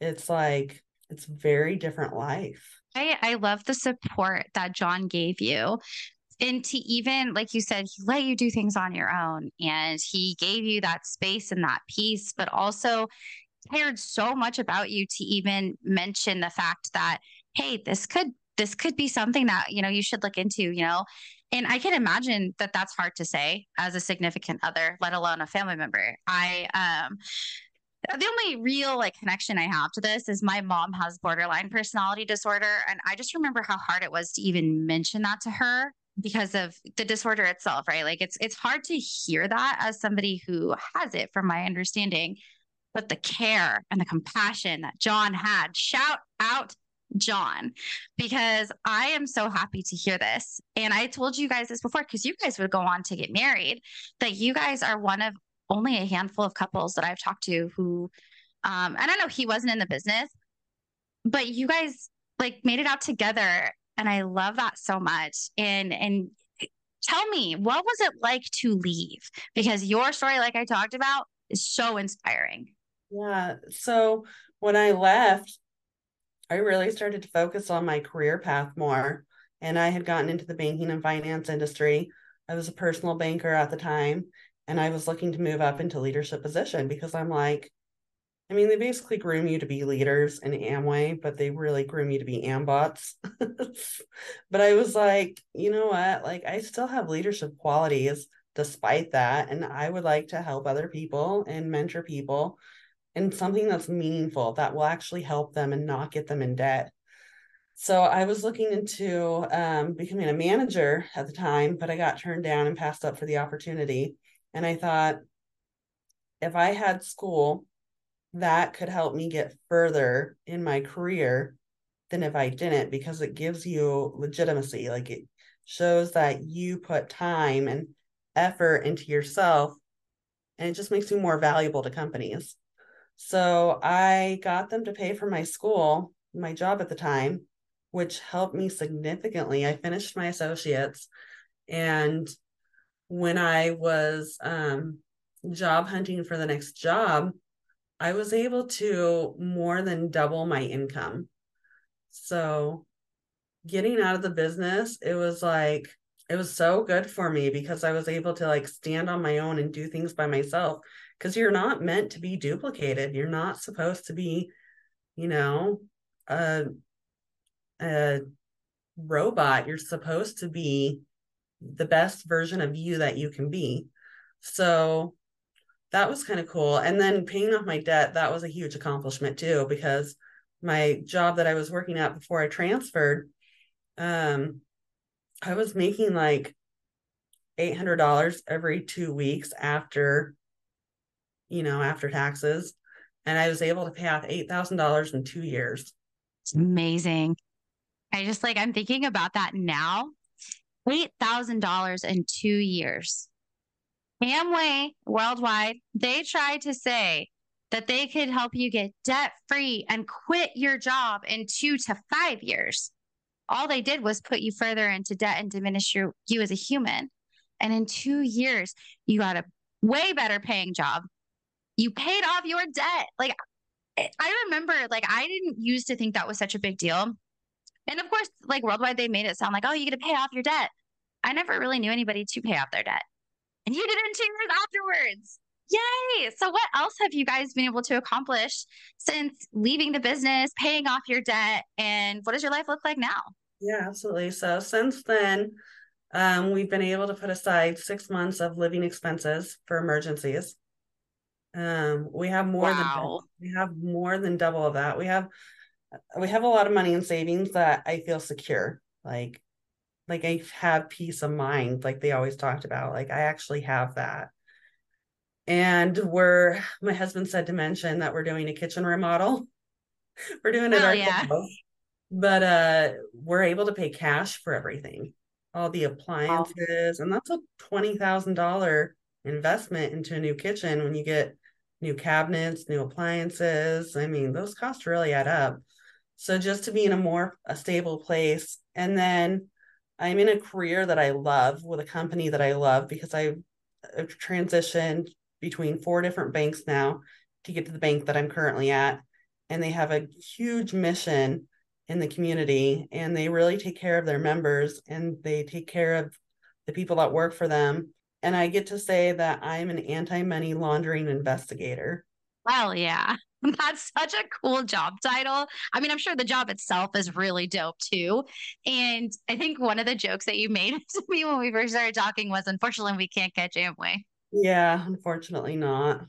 B: it's like it's very different life.
A: I, I love the support that John gave you. And to even, like you said, he let you do things on your own and he gave you that space and that peace, but also cared so much about you to even mention the fact that, hey, this could this could be something that you know you should look into you know and i can imagine that that's hard to say as a significant other let alone a family member i um the only real like connection I have to this is my mom has borderline personality disorder. And I just remember how hard it was to even mention that to her because of the disorder itself, right? Like it's it's hard to hear that as somebody who has it from my understanding. But the care and the compassion that John had, shout out John, because I am so happy to hear this. And I told you guys this before because you guys would go on to get married, that you guys are one of only a handful of couples that I've talked to who, um, and I know he wasn't in the business, but you guys like made it out together, and I love that so much. And and tell me, what was it like to leave? Because your story, like I talked about, is so inspiring.
B: Yeah. So when I left, I really started to focus on my career path more. And I had gotten into the banking and finance industry. I was a personal banker at the time and I was looking to move up into leadership position because I'm like, I mean, they basically groom you to be leaders in Amway, but they really groom you to be Ambots. [LAUGHS] but I was like, you know what? Like, I still have leadership qualities despite that. And I would like to help other people and mentor people in something that's meaningful that will actually help them and not get them in debt. So I was looking into um, becoming a manager at the time, but I got turned down and passed up for the opportunity. And I thought, if I had school, that could help me get further in my career than if I didn't, because it gives you legitimacy. Like it shows that you put time and effort into yourself and it just makes you more valuable to companies. So I got them to pay for my school, my job at the time, which helped me significantly. I finished my associates and when I was um, job hunting for the next job, I was able to more than double my income. So getting out of the business, it was like it was so good for me because I was able to like stand on my own and do things by myself because you're not meant to be duplicated. You're not supposed to be, you know, a a robot. You're supposed to be the best version of you that you can be. So that was kind of cool. And then paying off my debt, that was a huge accomplishment too, because my job that I was working at before I transferred, um, I was making like $800 every two weeks after, you know, after taxes. And I was able to pay off $8,000 in two years.
A: It's amazing. I just like, I'm thinking about that now. $8,000 in two years. Amway worldwide, they tried to say that they could help you get debt free and quit your job in two to five years. All they did was put you further into debt and diminish your, you as a human. And in two years, you got a way better paying job. You paid off your debt. Like, I remember, like, I didn't used to think that was such a big deal. And of course, like worldwide, they made it sound like, oh, you get to pay off your debt. I never really knew anybody to pay off their debt. And you did it in two years afterwards. Yay. So, what else have you guys been able to accomplish since leaving the business, paying off your debt? And what does your life look like now?
B: Yeah, absolutely. So, since then, um, we've been able to put aside six months of living expenses for emergencies. Um, we have more wow. than we have more than double of that. We have we have a lot of money in savings that I feel secure. Like like I have peace of mind, like they always talked about. Like I actually have that. And we're my husband said to mention that we're doing a kitchen remodel. [LAUGHS] we're doing it oh, ourselves. Yeah. But uh we're able to pay cash for everything, all the appliances, and that's a twenty thousand dollar investment into a new kitchen when you get new cabinets, new appliances. I mean, those costs really add up. So just to be in a more a stable place and then I'm in a career that I love with a company that I love because I've, transitioned between four different banks now to get to the bank that I'm currently at. And they have a huge mission in the community and they really take care of their members and they take care of the people that work for them. And I get to say that I'm an anti money laundering investigator.
A: Well, yeah. [LAUGHS] That's such a cool job title. I mean, I'm sure the job itself is really dope too. And I think one of the jokes that you made [LAUGHS] to me when we first started talking was unfortunately we can't catch Amway.
B: Yeah, unfortunately not.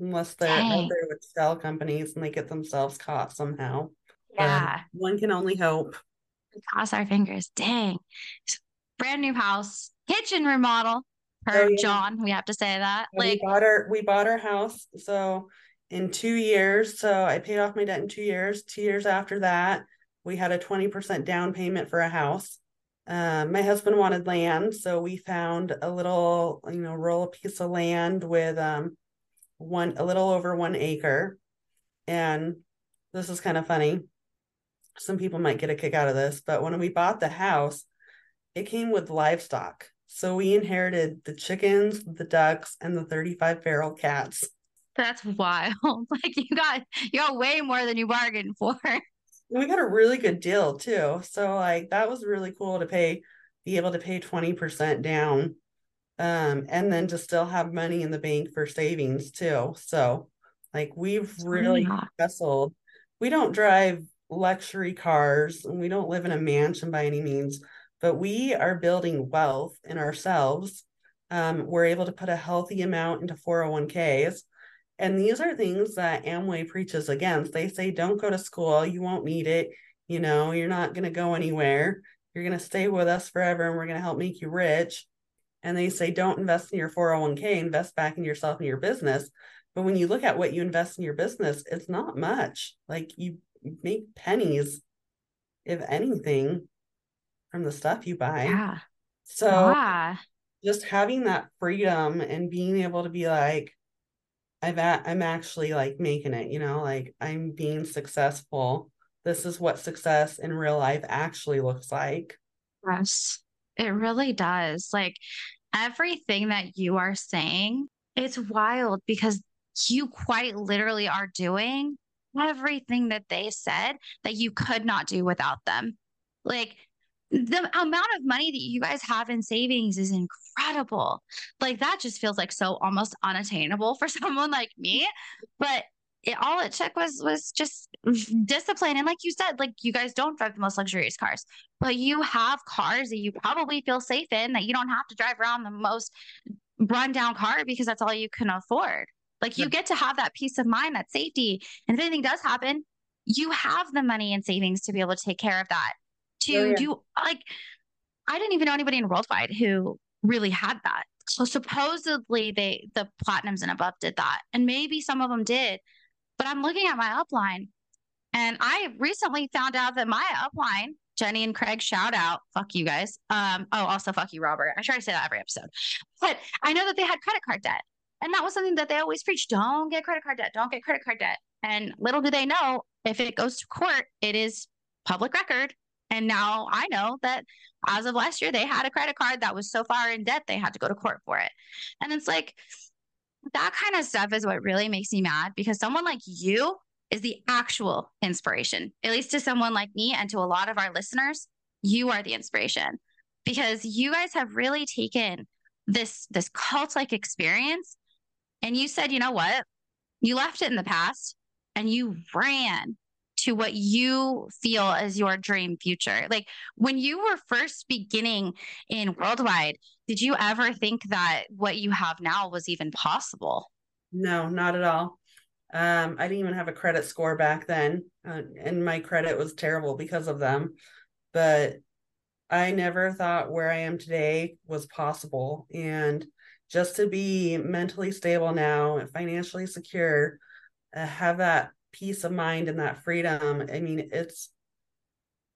B: Unless they're out there with shell companies and they get themselves caught somehow.
A: Yeah.
B: But one can only hope.
A: Cross our fingers. Dang. Brand new house, kitchen remodel per oh, yeah. John. We have to say that.
B: Yeah, like we bought our we bought our house. So in two years. So I paid off my debt in two years. Two years after that, we had a 20% down payment for a house. Um, my husband wanted land, so we found a little, you know, rural piece of land with um, one a little over one acre. And this is kind of funny. Some people might get a kick out of this, but when we bought the house, it came with livestock. So we inherited the chickens, the ducks, and the 35 feral cats.
A: That's wild. [LAUGHS] Like you got you got way more than you bargained for. [LAUGHS]
B: We got a really good deal too. So like that was really cool to pay be able to pay 20% down um and then to still have money in the bank for savings too. So like we've really yeah. hustled. We don't drive luxury cars and we don't live in a mansion by any means, but we are building wealth in ourselves. Um, we're able to put a healthy amount into 401ks and these are things that Amway preaches against. They say, don't go to school. You won't need it. You know, you're not going to go anywhere. You're going to stay with us forever and we're going to help make you rich. And they say, don't invest in your 401k, invest back in yourself and your business. But when you look at what you invest in your business, it's not much. Like you make pennies, if anything, from the stuff you buy.
A: Yeah.
B: So yeah. just having that freedom and being able to be like, I've a- I'm actually like making it, you know, like I'm being successful. This is what success in real life actually looks like.
A: Yes, it really does. Like everything that you are saying, it's wild because you quite literally are doing everything that they said that you could not do without them. Like the amount of money that you guys have in savings is incredible. Like that just feels like so almost unattainable for [LAUGHS] someone like me. But it, all it took was was just [LAUGHS] discipline. And like you said like you guys don't drive the most luxurious cars but you have cars that you probably feel safe in that you don't have to drive around the most rundown car because that's all you can afford. Like you get to have that peace of mind that safety. And if anything does happen you have the money and savings to be able to take care of that to oh, yeah. do like I didn't even know anybody in worldwide who really had that. So supposedly they the platinums and above did that. And maybe some of them did. But I'm looking at my upline and I recently found out that my upline, Jenny and Craig, shout out. Fuck you guys. Um, oh, also fuck you, Robert. I try to say that every episode. But I know that they had credit card debt. And that was something that they always preach. Don't get credit card debt. Don't get credit card debt. And little do they know, if it goes to court, it is public record and now I know that as of last year, they had a credit card that was so far in debt, they had to go to court for it. And it's like, that kind of stuff is what really makes me mad because someone like you is the actual inspiration, at least to someone like me and to a lot of our listeners. You are the inspiration because you guys have really taken this this cult like experience and you said, you know what? You left it in the past and you ran to what you feel as your dream future. Like when you were first beginning in worldwide, did you ever think that what you have now was even possible?
B: No, not at all. Um, I didn't even have a credit score back then, uh, and my credit was terrible because of them. But I never thought where I am today was possible. And just to be mentally stable now and financially secure, uh, have that peace of mind and that freedom i mean it's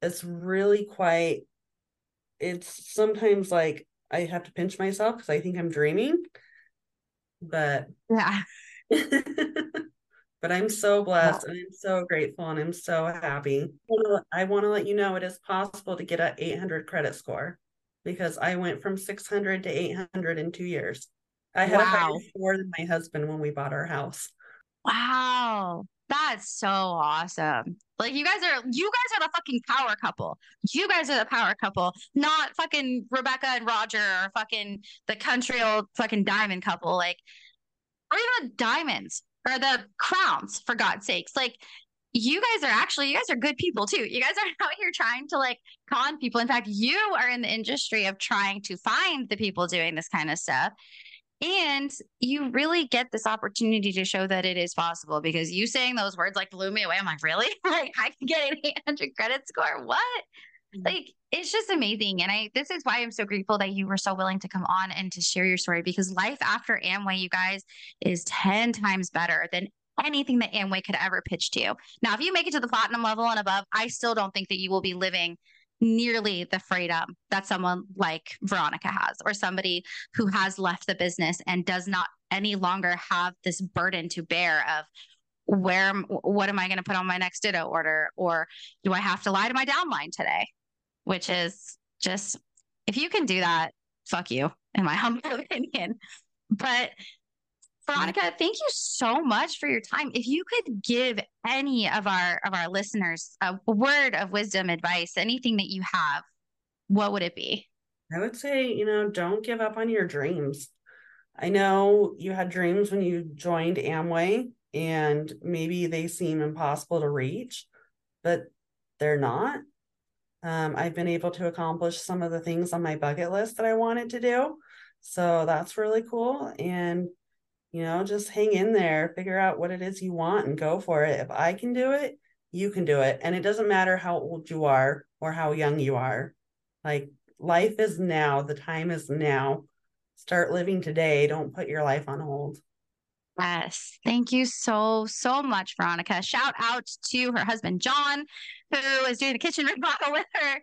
B: it's really quite it's sometimes like i have to pinch myself because i think i'm dreaming but
A: yeah. [LAUGHS]
B: But i'm so blessed and i'm so grateful and i'm so happy. I want to let you know it is possible to get an 800 credit score because i went from 600 to 800 in two years. I had wow. more than my husband when we bought our house.
A: Wow that's so awesome. Like you guys are you guys are the fucking power couple. You guys are the power couple, not fucking Rebecca and Roger or fucking the country old fucking diamond couple. Like or even the diamonds or the crowns, for God's sakes. Like you guys are actually you guys are good people too. You guys are [LAUGHS] out here trying to like con people. In fact, you are in the industry of trying to find the people doing this kind of stuff. And you really get this opportunity to show that it is possible because you saying those words like blew me away. I'm like, really? [LAUGHS] like I can get an 800 [LAUGHS] credit score? What? Mm-hmm. Like it's just amazing. And I this is why I'm so grateful that you were so willing to come on and to share your story because life after Amway, you guys, is 10 times better than anything that Amway could ever pitch to you. Now, if you make it to the platinum level and above, I still don't think that you will be living nearly the freedom that someone like Veronica has, or somebody who has left the business and does not any longer have this burden to bear of where, what am I going to put on my next ditto order? Or do I have to lie to my downline today? Which is just, if you can do that, fuck you, in my [LAUGHS] humble opinion. But Veronica, thank you so much for your time. If you could give any of our of our listeners a word of wisdom, advice, anything that you have, what would it be?
B: I would say, you know, don't give up on your dreams. I know you had dreams when you joined Amway and maybe they seem impossible to reach, but they're not. Um, I've been able to accomplish some of the things on my bucket list that I wanted to do. So that's really cool. And you know just hang in there figure out what it is you want and go for it. If i can do it you can do it. And it doesn't matter how old you are or how young you are. Like life is now the time is now. Start living today. Don't put your life on hold
A: Yes. Thank you so, so much, Veronica. Shout out to her husband, John, who is doing the kitchen [LAUGHS] remodel with her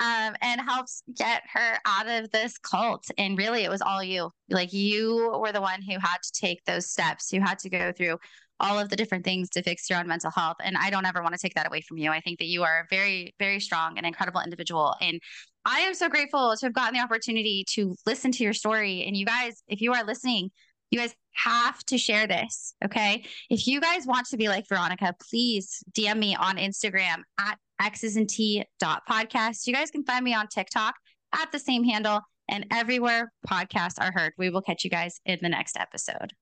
A: um, and helps get her out of this cult. And really, it was all you. Like, you were the one who had to take those steps, who had to go through all of the different things to fix your own mental health. And I don't ever want to take that away from you. I think that you are a very, very strong and incredible individual. And I am so grateful to have gotten the opportunity to listen to your story. And you guys, if you are listening, you guys have to share this. Okay. If you guys want to be like Veronica, please DM me on Instagram at exes and tea dot podcast. You guys can find me on TikTok at the same handle and everywhere podcasts are heard. We will catch you guys in the next episode.